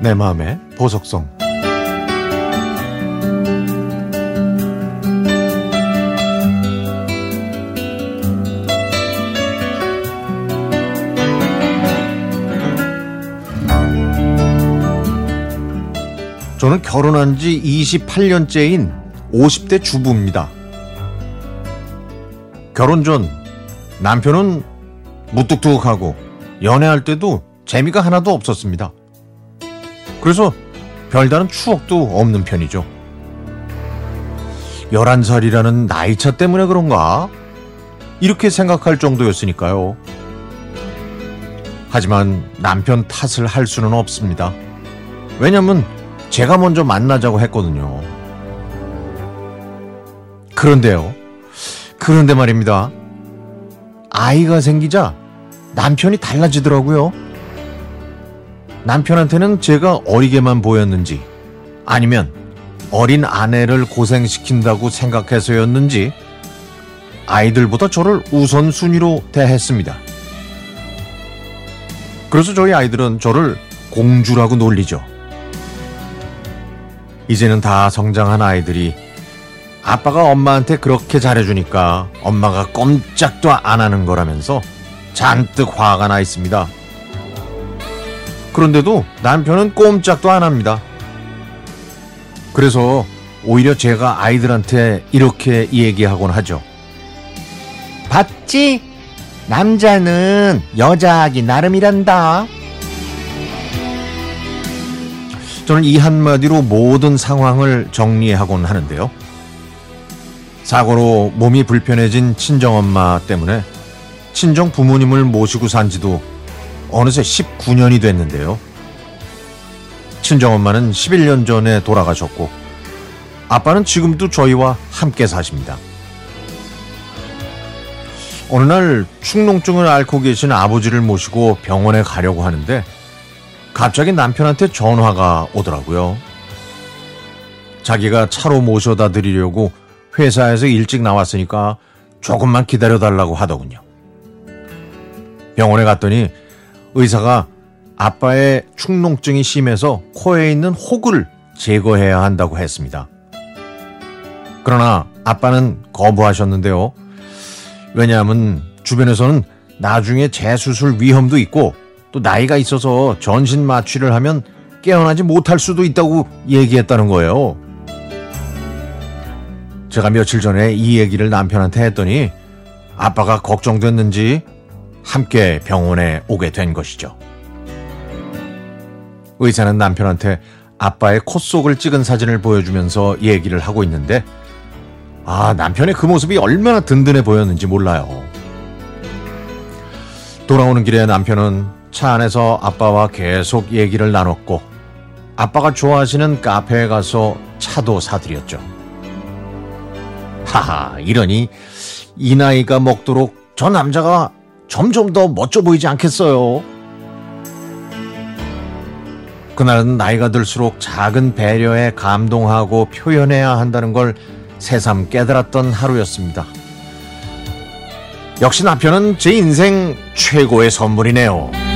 내 마음의 보석성 저는 결혼한 지 28년째인 50대 주부입니다. 결혼 전 남편은 무뚝뚝하고 연애할 때도 재미가 하나도 없었습니다. 그래서 별다른 추억도 없는 편이죠. 11살이라는 나이차 때문에 그런가? 이렇게 생각할 정도였으니까요. 하지만 남편 탓을 할 수는 없습니다. 왜냐면 제가 먼저 만나자고 했거든요. 그런데요. 그런데 말입니다. 아이가 생기자 남편이 달라지더라고요. 남편한테는 제가 어리게만 보였는지 아니면 어린 아내를 고생시킨다고 생각해서였는지 아이들보다 저를 우선순위로 대했습니다. 그래서 저희 아이들은 저를 공주라고 놀리죠. 이제는 다 성장한 아이들이 아빠가 엄마한테 그렇게 잘해주니까 엄마가 꼼짝도 안 하는 거라면서 잔뜩 화가 나 있습니다. 그런데도 남편은 꼼짝도 안 합니다. 그래서 오히려 제가 아이들한테 이렇게 얘기하곤 하죠. 봤지? 남자는 여자하기 나름이란다. 저는 이 한마디로 모든 상황을 정리하곤 하는데요. 사고로 몸이 불편해진 친정엄마 때문에 친정 부모님을 모시고 산 지도 어느새 19년이 됐는데요. 친정엄마는 11년 전에 돌아가셨고 아빠는 지금도 저희와 함께 사십니다. 어느 날 축농증을 앓고 계신 아버지를 모시고 병원에 가려고 하는데 갑자기 남편한테 전화가 오더라고요. 자기가 차로 모셔다 드리려고 회사에서 일찍 나왔으니까 조금만 기다려달라고 하더군요. 병원에 갔더니 의사가 아빠의 축농증이 심해서 코에 있는 혹을 제거해야 한다고 했습니다. 그러나 아빠는 거부하셨는데요. 왜냐하면 주변에서는 나중에 재수술 위험도 있고 또 나이가 있어서 전신 마취를 하면 깨어나지 못할 수도 있다고 얘기했다는 거예요. 제가 며칠 전에 이 얘기를 남편한테 했더니 아빠가 걱정됐는지 함께 병원에 오게 된 것이죠. 의사는 남편한테 아빠의 콧 속을 찍은 사진을 보여주면서 얘기를 하고 있는데 아, 남편의 그 모습이 얼마나 든든해 보였는지 몰라요. 돌아오는 길에 남편은 차 안에서 아빠와 계속 얘기를 나눴고 아빠가 좋아하시는 카페에 가서 차도 사드렸죠. 하하, 이러니 이 나이가 먹도록 저 남자가 점점 더 멋져 보이지 않겠어요? 그날은 나이가 들수록 작은 배려에 감동하고 표현해야 한다는 걸 새삼 깨달았던 하루였습니다. 역시 남편은 제 인생 최고의 선물이네요.